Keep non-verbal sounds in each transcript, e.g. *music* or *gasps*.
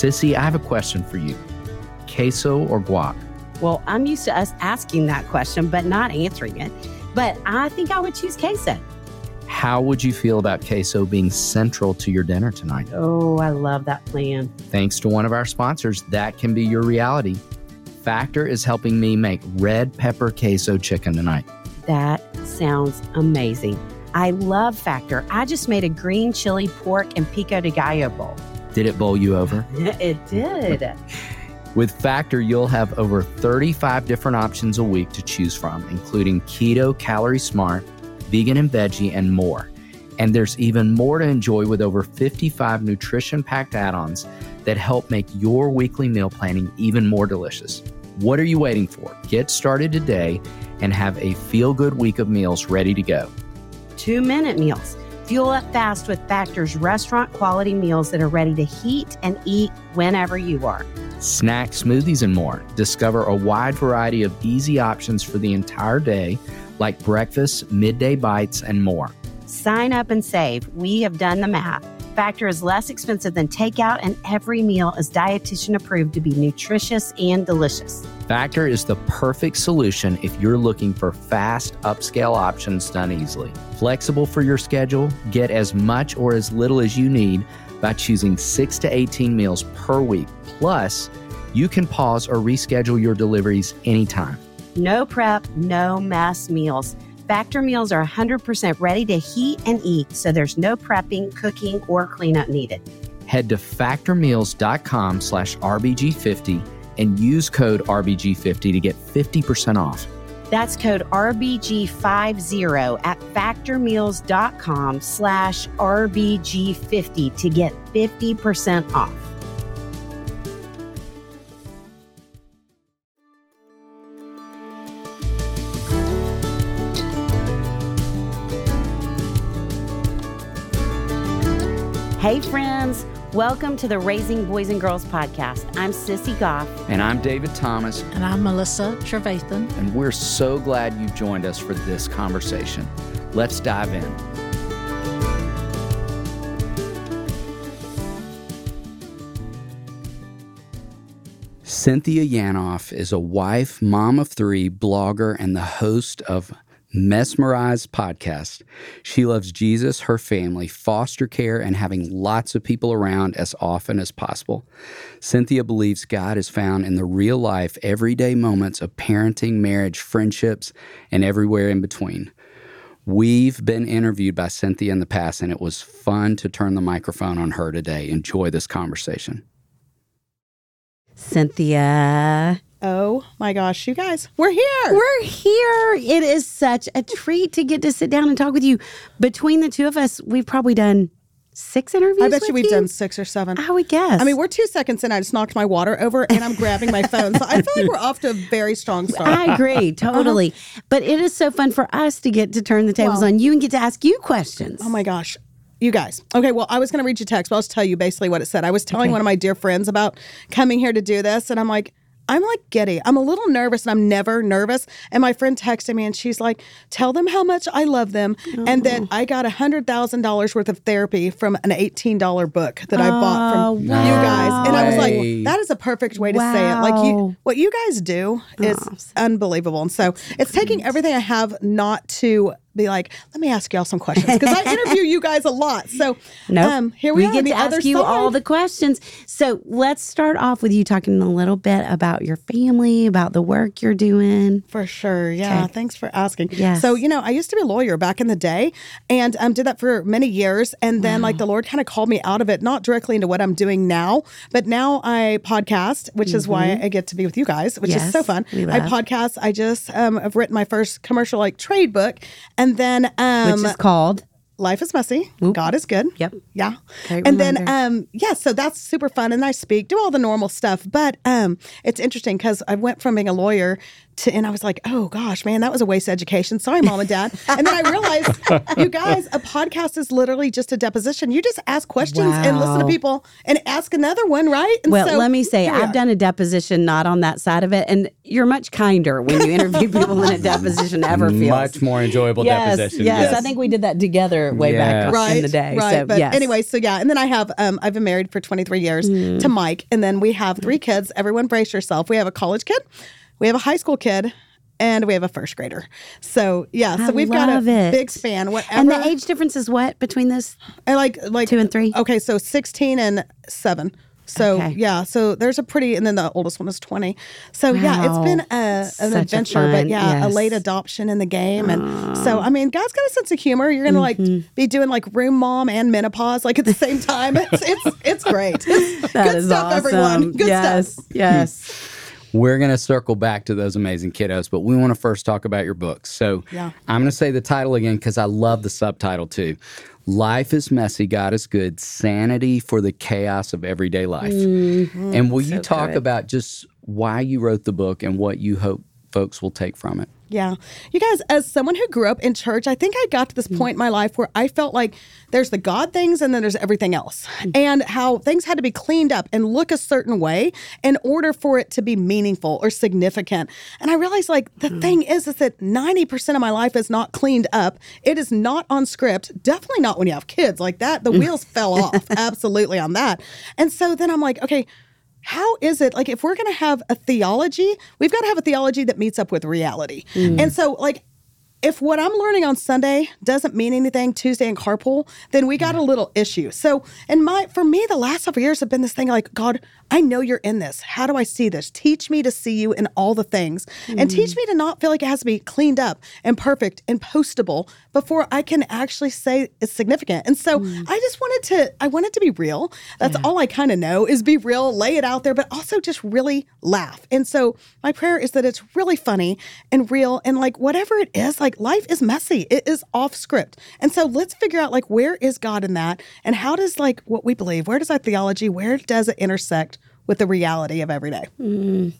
Sissy, I have a question for you queso or guac? Well, I'm used to us asking that question, but not answering it. But I think I would choose queso. How would you feel about queso being central to your dinner tonight? Oh, I love that plan. Thanks to one of our sponsors, that can be your reality. Factor is helping me make red pepper queso chicken tonight. That sounds amazing. I love Factor. I just made a green chili pork and pico de gallo bowl. Did it bowl you over? *laughs* it did. *laughs* With Factor, you'll have over 35 different options a week to choose from, including keto, calorie smart, vegan and veggie, and more. And there's even more to enjoy with over 55 nutrition packed add ons that help make your weekly meal planning even more delicious. What are you waiting for? Get started today and have a feel good week of meals ready to go. Two minute meals. Fuel up fast with Factor's restaurant quality meals that are ready to heat and eat whenever you are. Snacks, smoothies, and more. Discover a wide variety of easy options for the entire day, like breakfast, midday bites, and more. Sign up and save. We have done the math. Factor is less expensive than takeout, and every meal is dietitian approved to be nutritious and delicious. Factor is the perfect solution if you're looking for fast, upscale options done easily. Flexible for your schedule, get as much or as little as you need by choosing 6 to 18 meals per week. Plus, you can pause or reschedule your deliveries anytime. No prep, no mass meals. Factor meals are 100% ready to heat and eat, so there's no prepping, cooking, or cleanup needed. Head to factormeals.com slash RBG50 and use code RBG50 to get 50% off. That's code RBG50 at factormeals.com slash RBG50 to get 50% off. Hey, friends. Welcome to the Raising Boys and Girls podcast. I'm Sissy Goff. And I'm David Thomas. And I'm Melissa Trevathan. And we're so glad you've joined us for this conversation. Let's dive in. Cynthia Yanof is a wife, mom of three, blogger, and the host of Messmerized podcast. She loves Jesus, her family, foster care, and having lots of people around as often as possible. Cynthia believes God is found in the real life, everyday moments of parenting, marriage, friendships, and everywhere in between. We've been interviewed by Cynthia in the past, and it was fun to turn the microphone on her today. Enjoy this conversation. Cynthia. Oh my gosh, you guys, we're here. We're here. It is such a treat to get to sit down and talk with you. Between the two of us, we've probably done six interviews. I bet you we've you? done six or seven. I would guess. I mean, we're two seconds in. I just knocked my water over and I'm grabbing my phone. So I feel like we're off to a very strong *laughs* start. I agree, *laughs* totally. Uh-huh. But it is so fun for us to get to turn the tables on you and get to ask you questions. Oh my gosh. You guys. Okay, well, I was going to read you text, but I'll just tell you basically what it said. I was telling okay. one of my dear friends about coming here to do this, and I'm like, I'm like giddy. I'm a little nervous and I'm never nervous. And my friend texted me and she's like, tell them how much I love them oh. and that I got a $100,000 worth of therapy from an $18 book that oh, I bought from wow. you guys. And I was like, that is a perfect way to wow. say it. Like you, what you guys do oh, is oh. unbelievable. And so it's taking everything I have not to be like, let me ask y'all some questions because I interview you guys a lot. So *laughs* nope. um, here we, we get to ask you side. all the questions. So let's start off with you talking a little bit about your family, about the work you're doing. For sure, yeah. Okay. Thanks for asking. Yes. So you know, I used to be a lawyer back in the day, and um, did that for many years, and then wow. like the Lord kind of called me out of it, not directly into what I'm doing now, but now I podcast, which mm-hmm. is why mm-hmm. I get to be with you guys, which yes, is so fun. I podcast. I just um, have written my first commercial like trade book and then um Which is called Life is messy. Oop. God is good. Yep. Yeah. Great and reminder. then um yeah, so that's super fun and I speak, do all the normal stuff. But um it's interesting because I went from being a lawyer to, and I was like, oh gosh, man, that was a waste of education. Sorry, mom and dad. and then I realized, you guys, a podcast is literally just a deposition. You just ask questions and listen to people and ask another one, right? And Well, so let me say, here I've done a deposition not on that side of it, and you're much kinder when you interview people than a deposition ever *laughs* feels. Much more enjoyable yes, deposition. Yes, yes, I think we did that together way Yes. back right in the day. Right. So, but yes. anyway, so yeah, and then I have um I've been married for 23 years to Mike, and then we have three kids. Everyone brace yourself. We have a college kid, we have a high school kid, and we have a first grader. So yeah, so I we've got a it. big span. Whatever. and the age difference is what between this? I like like Two and three? Okay, so 16 and seven. So Okay. yeah, so there's a pretty, and then the oldest one is 20. So yeah, it's been a, an Such adventure, but yeah, a late adoption in the game, and so I mean, God's got a sense of humor. You're gonna like mm-hmm. be doing like room mom and menopause like at the same time. It's it's it's great. *laughs* It's good stuff, awesome. everyone. Good yes, stuff. yes. *laughs* We're going to circle back to those amazing kiddos, but we want to first talk about your books. So Yeah. I'm going to say the title again because I love the subtitle too. Life is messy, God is good, sanity for the chaos of everyday life. Mm-hmm. And will you talk good. about just why you wrote the book and what you hope folks will take from it? Yeah. You guys, as someone who grew up in church, I think I got to this mm. point in my life where I felt like there's the God things and then there's everything else. Mm. And how things had to be cleaned up and look a certain way in order for it to be meaningful or significant. And I realized like the mm. thing is is that 90% of my life is not cleaned up. It is not on script. Definitely not when you have kids like that. The wheels fell off *laughs* absolutely on that. And so then I'm like, okay, how is it like if we're going to have a theology we've got to have a theology that meets up with reality. Mm. And so like if what I'm learning on Sunday doesn't mean anything Tuesday in carpool, then we got a little issue. So, and my for me, the last several years have been this thing like, God, I know you're in this. How do I see this? Teach me to see you in all the things, and mm-hmm. teach me to not feel like it has to be cleaned up and perfect and postable before I can actually say it's significant. And so, mm. I just wanted to, I wanted to be real. That's all I kind of know is be real, lay it out there, but also just really laugh. And so, my prayer is that it's really funny and real, and like whatever it is, like life is messy. It is off script. And so let's figure out like where is God in that and how does like what we believe, where does our theology, where does it intersect with the reality of every day? Mm.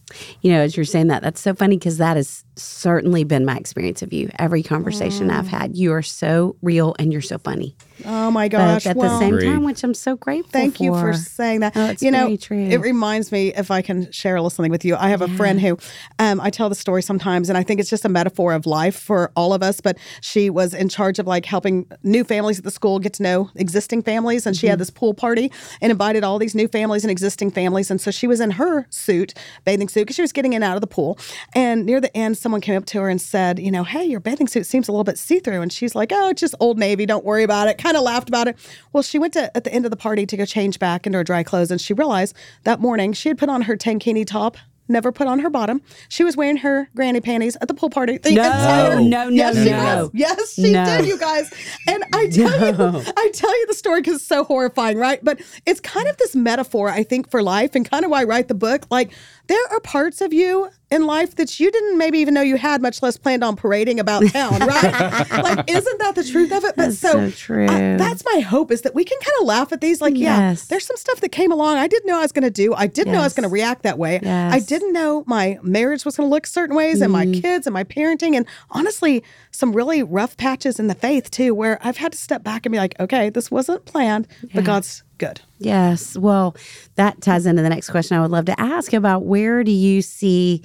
You know, as you're saying that, that's so funny because that has certainly been my experience of you. Every conversation I've had, you are so real and you're so funny. Oh my But gosh. at well, the same Agreed. time, which I'm so grateful Thank you for for. saying that. Oh, it's you know, true. it reminds me if I can share a little something with you. I have a friend who um, I tell the story sometimes, and I think it's just a metaphor of life for all of us. But she was in charge of like helping new families at the school get to know existing families, and she Mm-hmm. had this pool party and invited all these new families and existing families. And so she was in her suit, bathing suit, because she was getting in and out of the pool. And near the end, someone came up to her and said, "You know, hey, your bathing suit seems a little bit see through." And she's like, "Oh, it's just Old Navy. Don't worry about it." Kind of laughed about it. Well, she went to at the end of the party to go change back into her dry clothes, and she realized that morning she had put on her tankini top. Never put on her bottom. She was wearing her granny panties at the pool party. The No, entire- no, no, yes, she no. was. Yes, she No. did, you guys. And I tell you, I tell you the story because it's so horrifying, right? But it's kind of this metaphor, I think, for life, and kind of why I write the book. Like there are parts of you in life that you didn't maybe even know you had, much less planned on parading about town, *laughs* right? like, isn't that the truth of it? But That's so, so true. I- that's my hope is that we can kind of laugh at these. Like, yeah, Yes. there's some stuff that came along I didn't know I was going to do. I didn't know I was going to react that way. I didn't know my marriage was going to look certain ways, and my Mm-hmm. kids and my parenting, and honestly, some really rough patches in the faith too, where I've had to step back and be like, okay, this wasn't planned, but God's good. Yes. Well, that ties into the next question I would love to ask about where do you see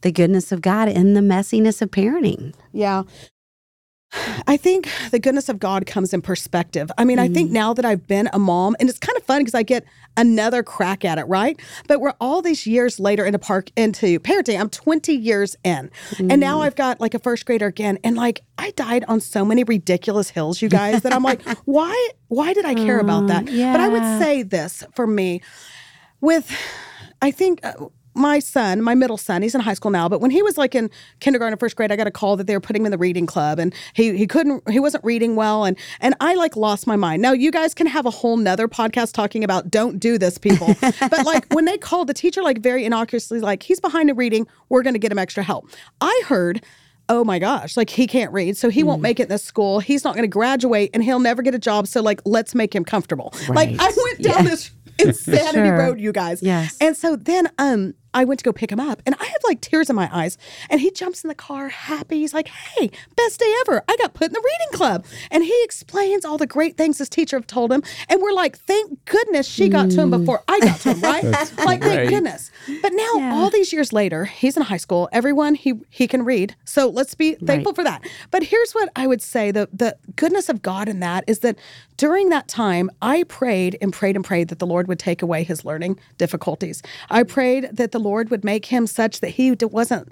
the goodness of God in the messiness of parenting? Yeah. I think the goodness of God comes in perspective. I mean, I think mm. now that I've been a mom, and it's kind of fun because I get another crack at it, right? But we're all these years later into park into parenting. I'm 20 years in, and now mm. I've got like a first grader again, and like I died on so many ridiculous hills, you guys, that I'm like, *laughs* why? Why did I care about um, that? But I would say this for me, with I think uh, my son, my middle son, he's in high school now, but when he was like in kindergarten or first grade, I got a call that they were putting him in the reading club and he he couldn't he wasn't reading well and and I like lost my mind. Now you guys can have a whole nother podcast talking about don't do this, people. *laughs* but like when they called the teacher like very innocuously, like he's behind in reading, we're gonna get him extra help. I heard Oh my gosh, like he can't read, so he won't make it in this school. He's not going to graduate and he'll never get a job. So, like, let's make him comfortable. Like, I went down this insanity Sure. road, you guys. Yes. And so then um I went to go pick him up and I have like tears in my eyes. And he jumps in the car happy. He's like, hey, best day ever. I got put in the reading club. And he explains all the great things his teacher have told him. And we're like, thank goodness she got to him before I got to him, right? *laughs* like, great. thank goodness. But now, all these years later, he's in high school. Everyone he he can read. So let's be thankful for that. But here's what I would say: the the goodness of God in that is that during that time, I prayed and prayed and prayed that the Lord would take away his learning difficulties. I prayed that the Lord would make him such that he wasn't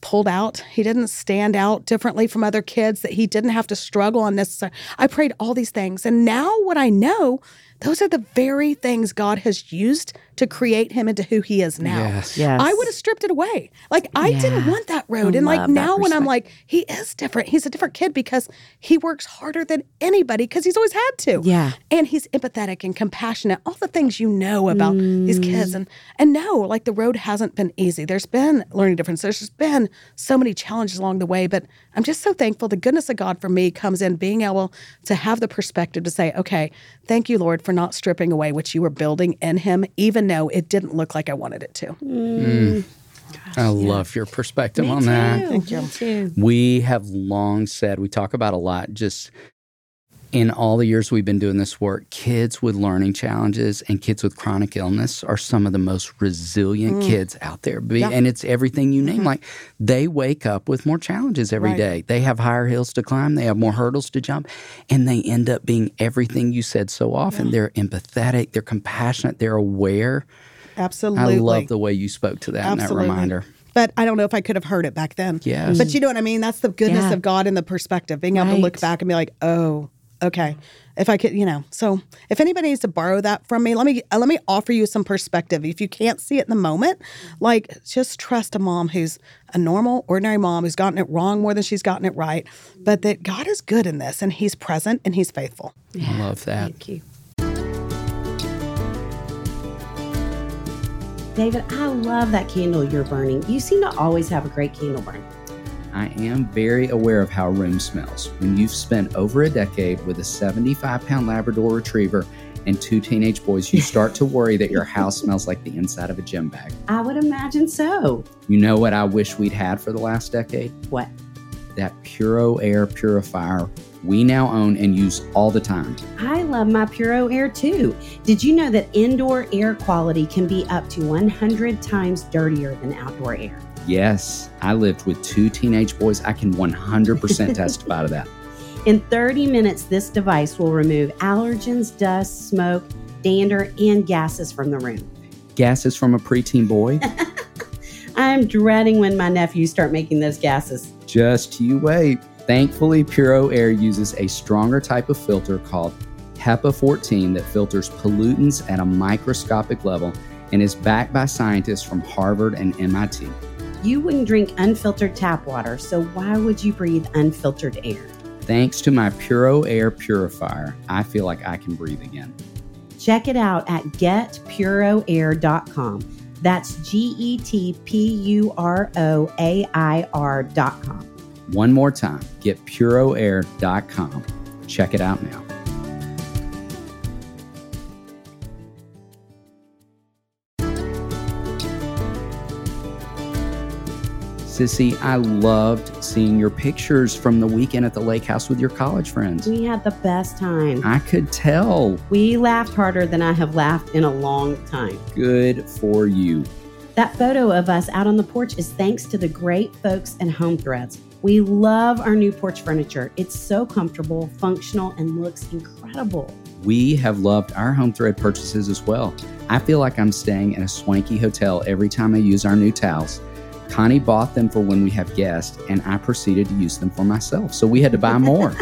pulled out. He didn't stand out differently from other kids, that he didn't have to struggle unnecessary. I prayed all these things. And now what I know, those are the very things God has used to create him into who he is now. Yes. Yes. I would have stripped it away. Like I didn't want that road. and like now when I'm like, he is different. He's a different kid because he works harder than anybody because he's always had to. Yeah. And he's empathetic and compassionate. All the things you know about these Mm. kids. And and no, like the road hasn't been easy. There's been learning differences. There's just been so many challenges along the way. But I'm just so thankful. The goodness of God for me comes in being able to have the perspective to say, okay, thank you, Lord, for not stripping away what you were building in him, even though it didn't look like I wanted it to. Mm. I love your perspective on that. Thank you. We have long said, we talk about a lot, just in all the years we've been doing this work, kids with learning challenges and kids with chronic illness are some of the most resilient mm. kids out there. Be- And it's everything you name. Mm-hmm. Like they wake up with more challenges every Right. day. They have higher hills to climb, they have more hurdles to jump, and they end up being everything you said so often. They're empathetic, they're compassionate, they're aware. Absolutely. I love the way you spoke to that and that Absolutely. reminder. But I don't know if I could have heard it back then. Yes. But you know what I mean? That's the goodness Yeah. of God and the perspective, being able to look back and be like, oh, okay. If I could, you know, so if anybody needs to borrow that from me, let me uh, let me offer you some perspective. If you can't see it in the moment, like just trust a mom who's a normal, ordinary mom who's gotten it wrong more than she's gotten it right, but that God is good in this and He's present and He's faithful. I love that. Thank you. David, I love that candle you're burning. You seem to always have a great candle burn. I am very aware of how a room smells. When you've spent over a decade with a 75 pound Labrador retriever and two teenage boys, you *laughs* start to worry that your house smells like the inside of a gym bag. I would imagine so. You know what I wish we'd had for the last decade? What? That Puro Air purifier we now own and use all the time. I love my Puro Air too. Did you know that indoor air quality can be up to 100 times dirtier than outdoor air? Yes, I lived with two teenage boys. I can 100% testify to that. *laughs* In 30 minutes, this device will remove allergens, dust, smoke, dander, and gases from the room. Gases from a preteen boy? *laughs* I'm dreading when my nephews start making those gases. Just you wait. Thankfully, Puro Air uses a stronger type of filter called HEPA 14 that filters pollutants at a microscopic level and is backed by scientists from Harvard and MIT. You wouldn't drink unfiltered tap water, so why would you breathe unfiltered air? Thanks to my Puro Air purifier, I feel like I can breathe again. Check it out at getpuroair.com. That's G E T P U R O A I R.com. One more time, get puroair.com. Check it out now. Sissy, I loved seeing your pictures from the weekend at the lake house with your college friends. We had the best time. I could tell. We laughed harder than I have laughed in a long time. Good for you. That photo of us out on the porch is thanks to the great folks at Home Threads. We love our new porch furniture. It's so comfortable, functional, and looks incredible. We have loved our home thread purchases as well. I feel like I'm staying in a swanky hotel every time I use our new towels. Connie bought them for when we have guests, and I proceeded to use them for myself. So we had to buy *laughs* more.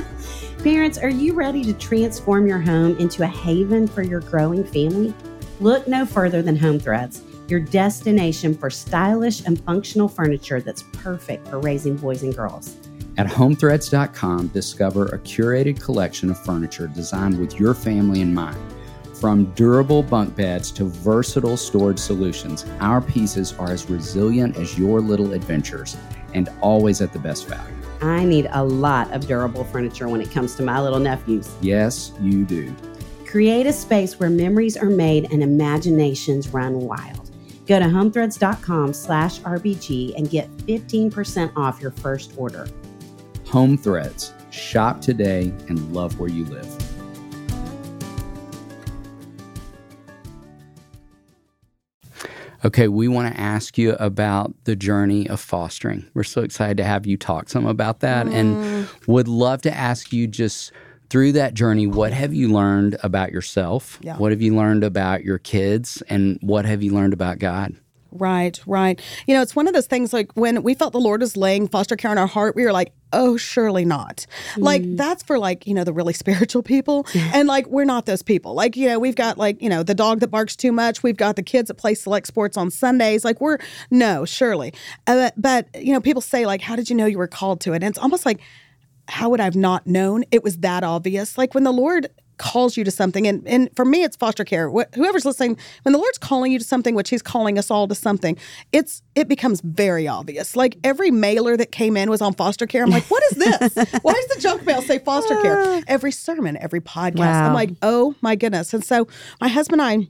Parents, are you ready to transform your home into a haven for your growing family? Look no further than Home Threads, your destination for stylish and functional furniture that's perfect for raising boys and girls. At homethreads.com, discover a curated collection of furniture designed with your family in mind. From durable bunk beds to versatile storage solutions, our pieces are as resilient as your little adventures and always at the best value. I need a lot of durable furniture when it comes to my little nephews. Yes, you do. Create a space where memories are made and imaginations run wild. Go to homethreads.com slash RBG and get 15% off your first order. Home Threads. Shop today and love where you live. Okay, we want to ask you about the journey of fostering. We're so excited to have you talk some about that mm. and would love to ask you just through that journey, what have you learned about yourself? Yeah. What have you learned about your kids? And what have you learned about God? Right, right. You know, it's one of those things like when we felt the Lord was laying foster care in our heart, we were like, oh, surely not. Mm. Like, that's for like, you know, the really *laughs* spiritual people. and like, we're not those people. Like, you know, we've got like, you know, the dog that barks too much. We've got the kids that play select sports on Sundays. Like, we're, no, surely. Uh, but, you know, people say, like, how did you know you were called to it? And it's almost like, how would I have not known? It was that obvious. Like, when the Lord calls you to something. And and for me it's foster care. Wh- whoever's listening when the lord's calling you to something which he's calling us all to something it's it becomes very obvious. Like every mailer that came in was on foster care. I'm like what is this? *laughs* Why does the junk mail say foster care? Every sermon every podcast wow. i'm like oh my goodness. And so my husband and i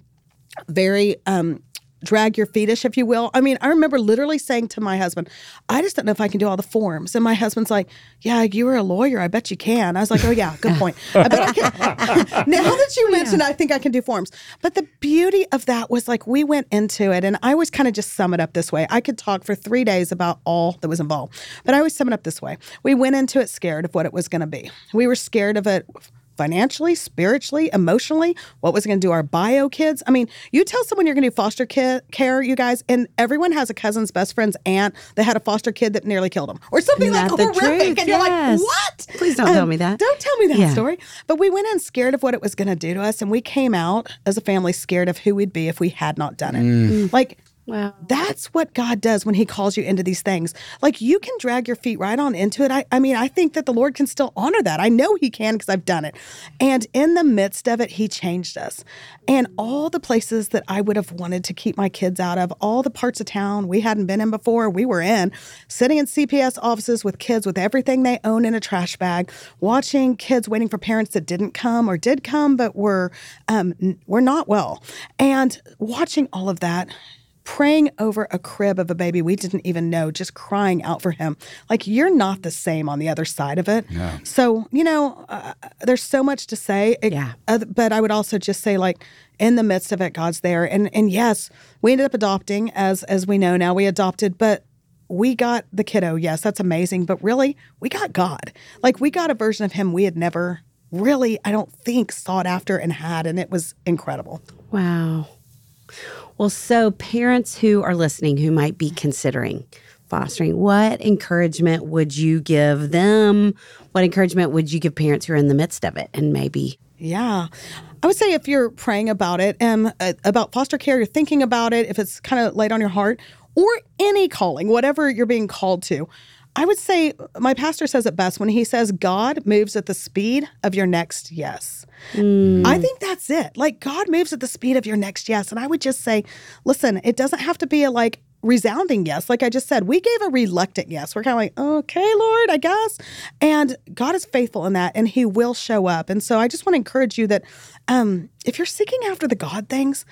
very um drag your fetish, if you will. I mean, I remember literally saying to my husband, I just don't know if I can do all the forms. And my husband's like, Yeah, you were a lawyer. I bet you can. I was like, Oh, yeah, good point. *laughs* I bet I can. *laughs* now that you mention yeah. I think I can do forms. But the beauty of that was like we went into it, and I always kind of just sum it up this way. I could talk for three days about all that was involved, but I always sum it up this way. We went into it scared of what it was going to be. We were scared of it financially, spiritually, emotionally. What was it going to do our bio kids? I mean, you tell someone you're going to do foster care, you guys, and everyone has a cousin's best friend's aunt that had a foster kid that nearly killed them or something like horrific. Truth? And yes. you're like, what? Please don't um, tell me that. Don't tell me that yeah. story. But we went in scared of what it was going to do to us. And we came out as a family scared of who we'd be if we had not done it. Mm. Like, Wow. That's what God does when He calls you into these things. Like you can drag your feet right on into it. I, I mean, I think that the Lord can still honor that. I know He can because I've done it. And in the midst of it, He changed us. And all the places that I would have wanted to keep my kids out of, all the parts of town we hadn't been in before, we were in, sitting in CPS offices with kids with everything they own in a trash bag, watching kids waiting for parents that didn't come or did come but were um, were not well, and watching all of that praying over a crib of a baby we didn't even know, just crying out for him. Like, you're not the same on the other side of it. Yeah. So, you know, uh, there's so much to say. It, yeah. Uh, but I would also just say, like, in the midst of it, God's there. And and yes, we ended up adopting, as as we know now, we adopted, but we got the kiddo. Yes, that's amazing. But really, we got God. Like, we got a version of him we had never really, I don't think, sought after and had. And it was incredible. Wow. Well, so parents who are listening who might be considering fostering, what encouragement would you give them? What encouragement would you give parents who are in the midst of it and maybe? Yeah. I would say if you're praying about it and uh, about foster care, you're thinking about it, if it's kind of laid on your heart, or any calling, whatever you're being called to, I would say my pastor says it best when he says God moves at the speed of your next yes. Mm. I think that's it. Like God moves at the speed of your next yes. And I would just say, listen, it doesn't have to be a like resounding yes. Like I just said, we gave a reluctant yes. We're kind of like, okay, Lord, I guess. And God is faithful in that and He will show up. And so I just want to encourage you that um, if you're seeking after the God things,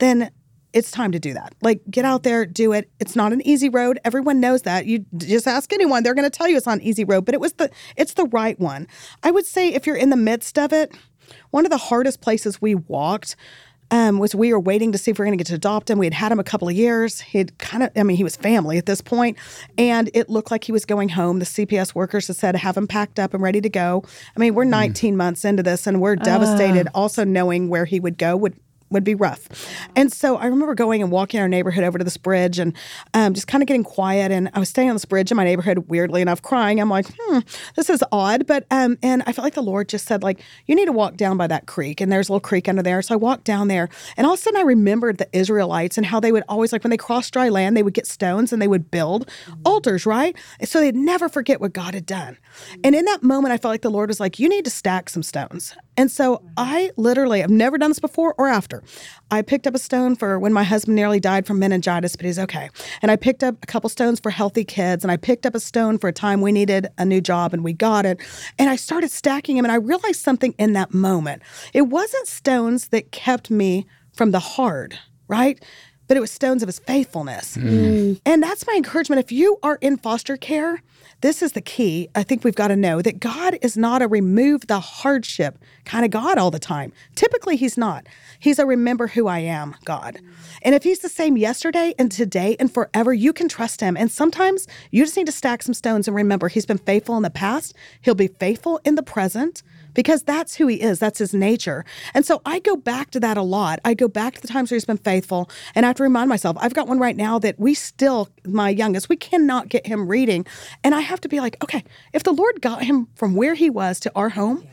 then it's time to do that. Like, get out there, do it. It's not an easy road. Everyone knows that. You just ask anyone; they're going to tell you it's not an easy road. But it was the, it's the right one. I would say if you're in the midst of it, one of the hardest places we walked um, was we were waiting to see if we are going to get to adopt him. We had had him a couple of years. He'd kind of, I mean, he was family at this point, and it looked like he was going home. The CPS workers had said, have him packed up and ready to go. I mean, we're hmm. 19 mm. months into this, and we're devastated. Uh. Also, knowing where he would go would would be rough. And so I remember going and walking our neighborhood over to this bridge and um, just kind of getting quiet. And I was staying on this bridge in my neighborhood, weirdly enough, crying. I'm like, hmm, this is odd. But, um, and I felt like the Lord just said, like, you need to walk down by that creek. And there's a little creek under there. So I walked down there. And all of a sudden I remembered the Israelites and how they would always, like, when they crossed dry land, they would get stones and they would build altars, right? so they'd never forget what God had done. And in that moment, I felt like the Lord was like, you need to stack some stones. And so I literally, I've never done this before or after. I picked up a stone for when my husband nearly died from meningitis, but he's okay. And I picked up a couple stones for healthy kids. And I picked up a stone for a time we needed a new job and we got it. And I started stacking them. And I realized something in that moment. It wasn't stones that kept me from the hard, right? But it was stones of his faithfulness. Mm. Mm. And that's my encouragement. If you are in foster care, this is the key. I think we've got to know that God is not a remove the hardship kind of God all the time. Typically, He's not. He's a remember who I am God. And if He's the same yesterday and today and forever, you can trust Him. And sometimes you just need to stack some stones and remember He's been faithful in the past, He'll be faithful in the present because that's who he is. That's his nature. And so I go back to that a lot. I go back to the times where he's been faithful. And I have to remind myself, I've got one right now that we still, my youngest, we cannot get him reading. And I have to be like, okay, if the Lord got him from where he was to our home,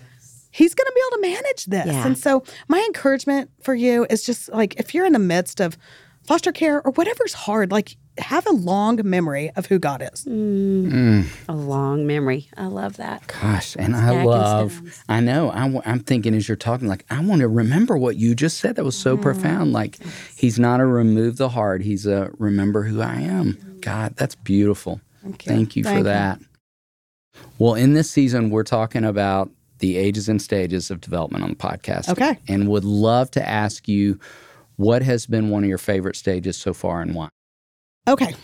he's going to be able to manage this. Yeah. And so my encouragement for you is just like, if you're in the midst of foster care or whatever's hard, like have a long memory of who God is. Mm. A long memory. I love that. Gosh, and I Stacking love, stones. I know, I, am thinking as you're talking, like, I want to remember what you just said. That was so profound. Like, he's not a remove the heart, he's a remember who I am. God, that's beautiful. Thank you. Thank you for Thank you. that. Well, in this season, we're talking about the ages and stages of development on the podcast. Okay. And would love to ask you what has been one of your favorite stages so far and why? Okay.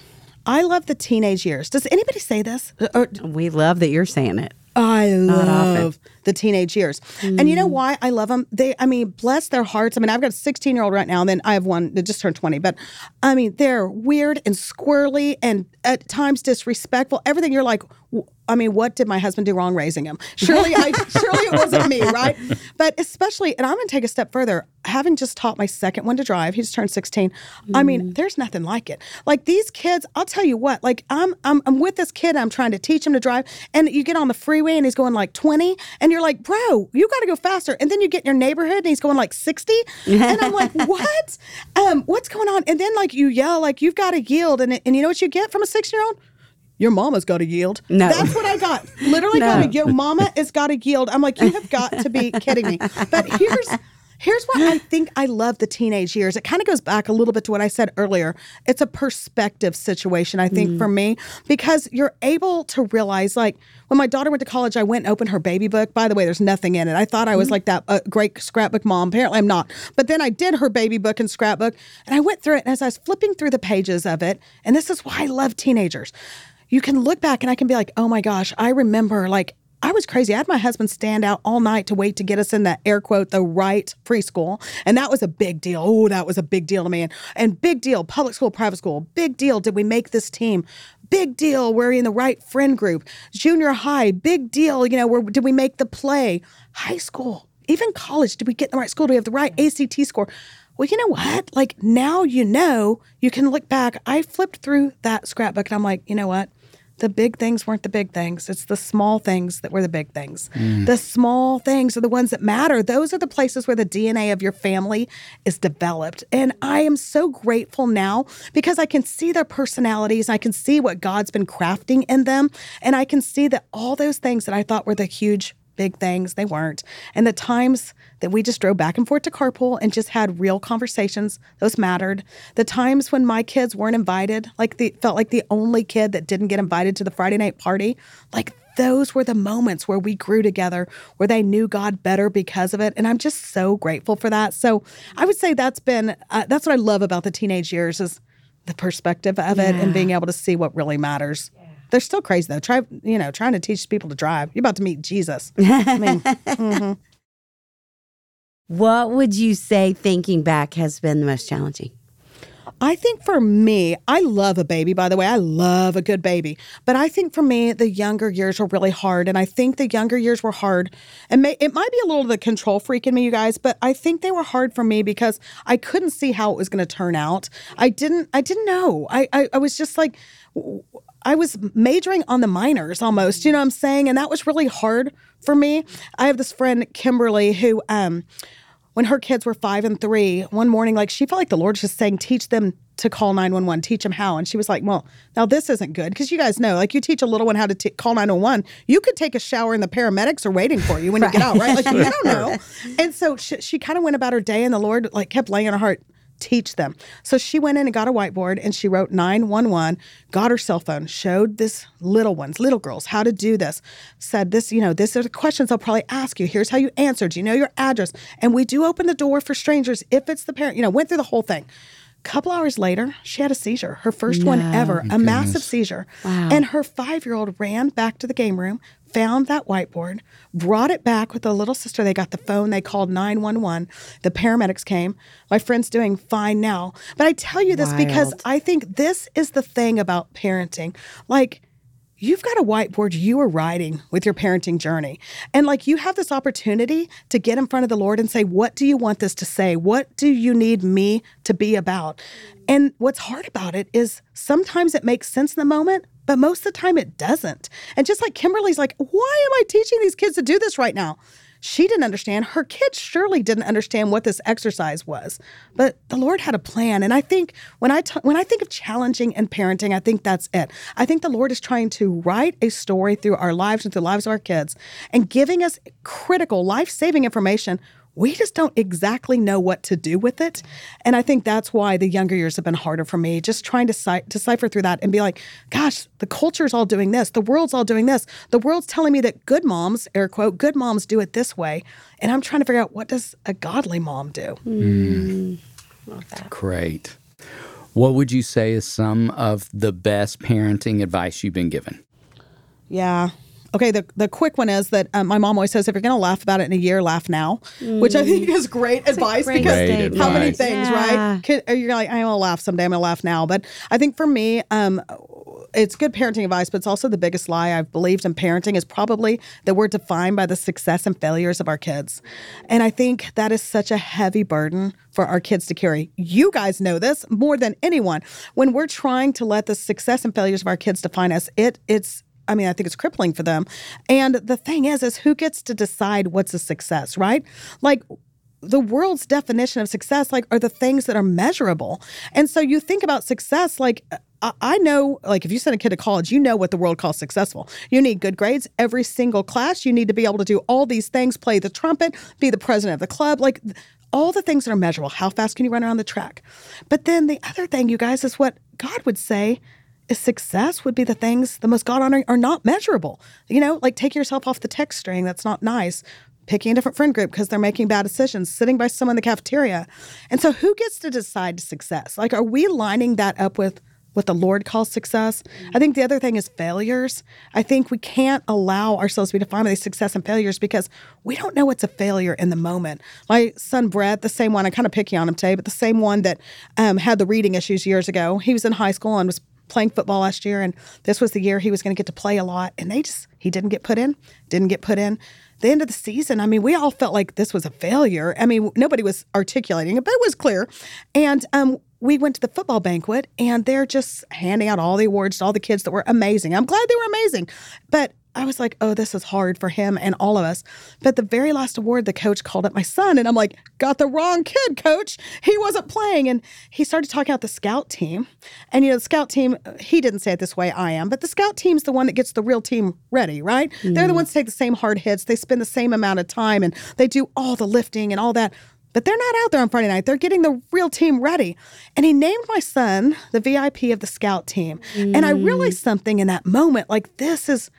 I love the teenage years. Does anybody say this? Or We love that you're saying it. I often. love the teenage years. And you know mm. why I love them? They, I mean, bless their hearts. I mean, I've got a 16 year old right now, and then I have one that just turned 20. But I mean, they're weird and squirrely and at times disrespectful. Everything you're like, I mean, what did my husband do wrong raising him? Surely, I *laughs* surely it wasn't me, right? But especially, and I'm going to take a step further. Having just taught my second one to drive, he just turned 16. I mean, mm. there's nothing like it. Like these kids, I'll tell you what. Like I'm, I'm, I'm with this kid. I'm trying to teach him to drive, and you get on the freeway, and he's going like 20, and you're like, bro, you got to go faster. And then you get in your neighborhood, and he's going like 60, and I'm like, *laughs* what? Um, what's going on? And then like you yell, like you've got to yield, and and you know what you get from a six year old? your mama's got to yield. No. That's what I got. Literally *laughs* No. got to, your mama has got to yield. I'm like, you have got to be kidding me. But here's, here's what I *gasps* think I love the teenage years. It kind of goes back a little bit to what I said earlier. It's a perspective situation, I think, for me, because you're able to realize, like, when my daughter went to college, I went and opened her baby book. By the way, there's nothing in it. I thought I was like that uh, great scrapbook mom. Apparently, I'm not. But then I did her baby book and scrapbook, and I went through it. And as I was flipping through the pages of it, and this is why I love teenagers you can look back and I can be like, oh my gosh, I remember like I was crazy. I had my husband stand out all night to wait to get us in that air quote, the right preschool. And that was a big deal. Oh, that was a big deal to me. And, and big deal, public school, private school, big deal. Did we make this team? Big deal. Were in the right friend group. Junior high, big deal. You know, where did we make the play? High school, even college, did we get in the right school? Do we have the right ACT score? Well, you know what? Like now you know, you can look back. I flipped through that scrapbook and I'm like, you know what? The big things weren't the big things. It's the small things that were the big things. Mm. The small things are the ones that matter. Those are the places where the DNA of your family is developed. And I am so grateful now because I can see their personalities. I can see what God's been crafting in them. And I can see that all those things that I thought were the huge big things. They weren't. And the times that we just drove back and forth to carpool and just had real conversations, those mattered. The times when my kids weren't invited, like the felt like the only kid that didn't get invited to the Friday night party, like those were the moments where we grew together, where they knew God better because of it. And I'm just so grateful for that. So I would say that's been, uh, that's what I love about the teenage years is the perspective of it and being able to see what really matters. They're still crazy though. Try, you know, trying to teach people to drive. You're about to meet Jesus. *laughs* I mean, mm-hmm. What would you say, thinking back, has been the most challenging? I think for me, I love a baby, by the way. I love a good baby. But I think for me, the younger years were really hard. And I think the younger years were hard. And may, it might be a little of the control freak in me, you guys, but I think they were hard for me because I couldn't see how it was going to turn out. I didn't, I didn't know. I, I, I was just like, I was majoring on the minors almost, you know what I'm saying? And that was really hard for me. I have this friend, Kimberly, who, um, when her kids were five and three, one morning, like she felt like the Lord's just saying, teach them to call 911, teach them how. And she was like, well, now this isn't good. Because you guys know, like you teach a little one how to t- call 911, you could take a shower and the paramedics are waiting for you when you get out, right? Like you *laughs* don't know. And so she, she kind of went about her day and the Lord like kept laying on her heart, teach them. So she went in and got a whiteboard and she wrote 911, got her cell phone, showed this little ones, little girls, how to do this. Said this, you know, this are the questions I'll probably ask you. Here's how you answer. Do you know your address? And we do open the door for strangers if it's the parent, you know, went through the whole thing. couple hours later, she had a seizure, her first one ever, a massive seizure. Wow. And her five year old ran back to the game room, found that whiteboard, brought it back with the little sister. They got the phone, they called 911. The paramedics came. My friend's doing fine now. But I tell you this because I think this is the thing about parenting. Like, you've got a whiteboard you are writing with your parenting journey. And like you have this opportunity to get in front of the Lord and say, What do you want this to say? What do you need me to be about? And what's hard about it is sometimes it makes sense in the moment, but most of the time it doesn't. And just like Kimberly's like, Why am I teaching these kids to do this right now? She didn't understand. Her kids surely didn't understand what this exercise was, but the Lord had a plan. And I think when I t- when I think of challenging and parenting, I think that's it. I think the Lord is trying to write a story through our lives and through the lives of our kids, and giving us critical, life saving information. We just don't exactly know what to do with it, and I think that's why the younger years have been harder for me. Just trying to ci- decipher through that and be like, "Gosh, the culture's all doing this. The world's all doing this. The world's telling me that good moms, air quote, good moms do it this way, and I'm trying to figure out what does a godly mom do." Hmm. Great. What would you say is some of the best parenting advice you've been given? Yeah. Okay, the, the quick one is that um, my mom always says if you're going to laugh about it in a year, laugh now, which I think is great advice great because Great how many things, Yeah. right? Kid, you're like, I'm going to laugh someday, I'm going to laugh now. But I think for me, um, it's good parenting advice, but it's also the biggest lie I've believed in parenting is probably that we're defined by the success and failures of our kids. And I think that is such a heavy burden for our kids to carry. You guys know this more than anyone. When we're trying to let the success and failures of our kids define us, it it's I mean, I think it's crippling for them. And the thing is, is who gets to decide what's a success, right? Like the world's definition of success, like, are the things that are measurable. And so you think about success, like, I- know, like, if you send a kid to college, you know what the world calls successful. You need good grades every single class. You need to be able to do all these things, play the trumpet, be the president of the club, like all the things that are measurable. How fast can you run around the track? But then the other thing, you guys, is what God would say success would be the things the most God honoring are not measurable. You know, like taking yourself off the text string, that's not nice. Picking a different friend group because they're making bad decisions, sitting by someone in the cafeteria. And so who gets to decide success? Like, are we lining that up with what the Lord calls success? I think the other thing is failures. I think we can't allow ourselves to be defined by these success and failures because we don't know what's a failure in the moment. My son Brett, the same one, I kind of picky on him today, but the same one that um, had the reading issues years ago, he was in high school and was playing football last year and this was the year he was going to get to play a lot and they just he didn't get put in didn't get put in. The end of the season i mean we all felt like this was a failure. I mean nobody was articulating it but it was clear. And um we went to the football banquet and they're just handing out all the awards to all the kids that were amazing. I'm glad they were amazing but I was like, oh, this is hard for him and all of us. But the very last award, the coach called up my son, and I'm like, got the wrong kid, coach. He wasn't playing. And he started talking about the scout team. And, you know, the scout team, he didn't say it this way, I am, but the scout team's the one that gets the real team ready, right? They're the mm. ones that take the same hard hits. They spend the same amount of time and they do all the lifting and all that. But they're not out there on Friday night. They're getting the real team ready. And he named my son the VIP of the scout team. And I realized mm. something in that moment like, this is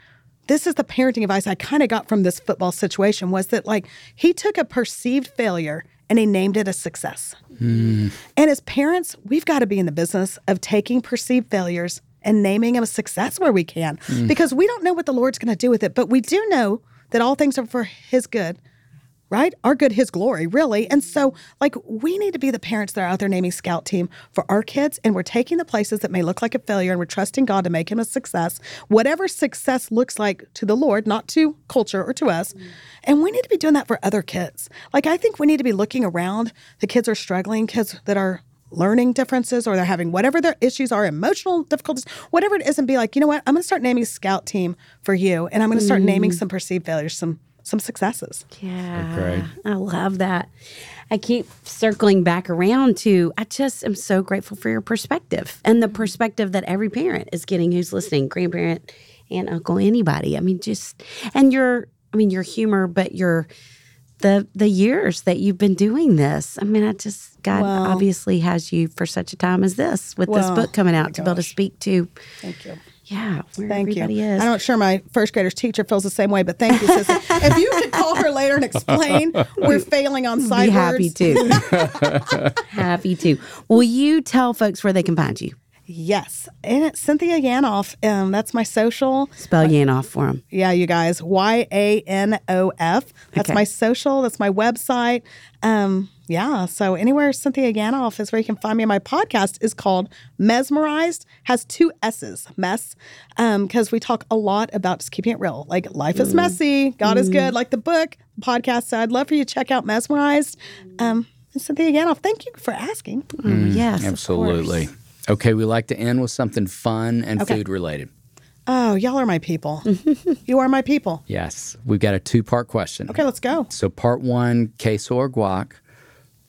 this is the parenting advice I kind of got from this football situation was that like he took a perceived failure and he named it a success. Hmm. And as parents, we've got to be in the business of taking perceived failures and naming them a success where we can. Hmm. Because we don't know what the Lord's going to do with it, but we do know that all things are for his good right? Our good, his glory, really. And so, like, we need to be the parents that are out there naming scout team for our kids, and we're taking the places that may look like a failure and we're trusting God to make him a success, whatever success looks like to the Lord, not to culture or to us. Mm. And we need to be doing that for other kids. Like, I think we need to be looking around. The kids are struggling, kids that are learning differences or they're having whatever their issues are, emotional difficulties, whatever it is, and be like, you know what? I'm going to start naming scout team for you, and I'm going to start naming mm. some perceived failures, some some successes. Yeah. Great. I love that. I keep circling back around to I just am so grateful for your perspective and the perspective that every parent is getting who's listening, grandparent, aunt, uncle, anybody. I mean, just and your I mean your humor, but your the the years that you've been doing this. I mean, I just God Well- obviously has you for such a time as this with Well, this book coming out my to be able to speak to Thank you. Yeah, Thank everybody you. is. I'm not sure my first grader's teacher feels the same way, but thank you, Sissy. if you could call her later and explain, we're failing on sight Be happy words. to. *laughs* happy to. Will you tell folks where they can find you? Yes, and it's Cynthia Yanof. Um, that's my social. Spell Yanof for them. Yeah, you guys. Y A N O F. That's Okay. my social. That's my website. Um, yeah. So anywhere Cynthia Yanof is where you can find me. My podcast is called Messmerized. Has two S's. Mess. Um, because we talk a lot about just keeping it real. Like life is messy. God is good. Like the book podcast. So I'd love for you to check out Messmerized. Um, Cynthia Yanof. Thank you for asking. Oh, yes, of Absolutely. Course. Okay, we like to end with something fun and Okay. food related. Oh, y'all are my people. you are my people. Yes, we've got a two part question. Okay, let's go. So, part one, queso or guac.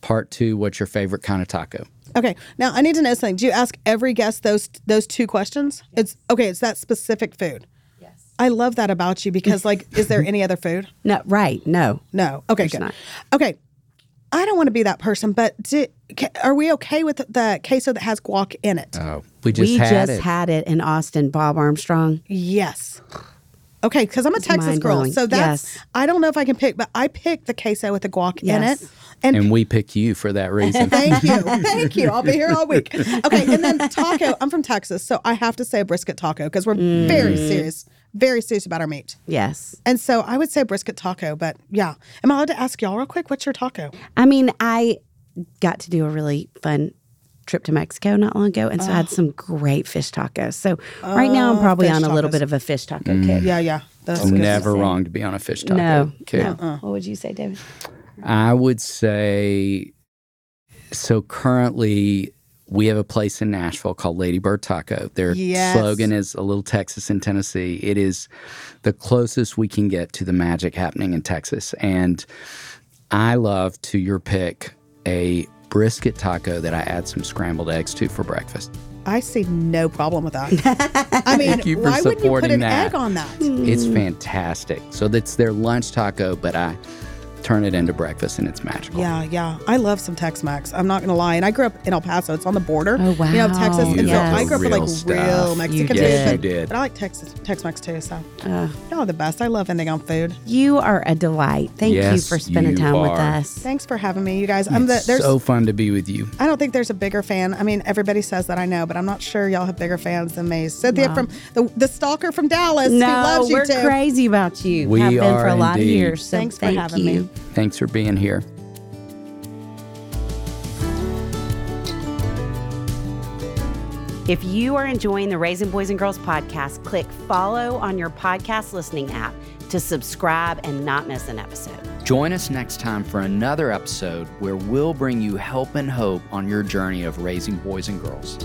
Part two, what's your favorite kind of taco? Okay, now I need to know something. Do you ask every guest those those two questions? It's okay. It's that specific food. Yes. I love that about you because, like, is there *laughs* any other food? No, right. No. No. Okay, There's good. not. Okay, I don't want to be that person, but do, are we okay with the queso that has guac in it? Oh, we just we had just it. had it in Austin, Bob Armstrong. yes. Okay, because I'm a Texas girl, so that's Yes. I don't know if I can pick, but I picked the queso with the guac in it, and and we pick you for that *laughs* reason. Thank you. *laughs* Thank you. I'll be here all week. Okay. And then taco. I'm from Texas, so I have to say a brisket taco because we're mm. very serious, very serious about our meat. Yes. And so I would say brisket taco, but yeah. Am I allowed to ask y'all real quick? What's your taco? I mean, I got to do a really fun trip to Mexico not long ago, and so I had oh. some great fish tacos. So right now, I'm oh, probably on a little bit of a fish taco mm. kick. Yeah, yeah. That's good. Never wrong to be on a fish taco. No, Okay. no. Uh-uh. What would you say, David? I would say so currently we have a place in Nashville called Lady Bird Taco. Their Yes. slogan is a little Texas in Tennessee. It is the closest we can get to the magic happening in Texas. And I love to your pick a brisket taco that I add some scrambled eggs to for breakfast. I see no problem with that. *laughs* I mean, Thank you for why wouldn't you put supporting an that. egg on that? It's fantastic. So that's their lunch taco, but I turn it into breakfast and it's magical. Yeah, yeah. I love some Tex Mex. I'm not going to lie. And I grew up in El Paso. It's on the border. Oh, wow. You know, Texas. wow. And so I grew up with like stuff. real You Mexican did. food, you but- did. But I like Texas Tex Mex too. So Uh, y'all are the best. I love ending on food. you are a delight. Thank you for spending you time with us. Thanks for having me, you guys. I'm the It's there's. so fun to be with you. I don't think there's a bigger fan. I mean, everybody says that I know, but I'm not sure y'all have bigger fans than me. Cynthia Wow. from the, the stalker from Dallas No, who loves you we're too. crazy about you. We Have been for are a lot of indeed. years. So Thanks for thank having you. me. Thanks for being here. If you are enjoying the Raising Boys and Girls podcast, click follow on your podcast listening app to subscribe and not miss an episode. Join us next time for another episode where we'll bring you help and hope on your journey of raising boys and girls.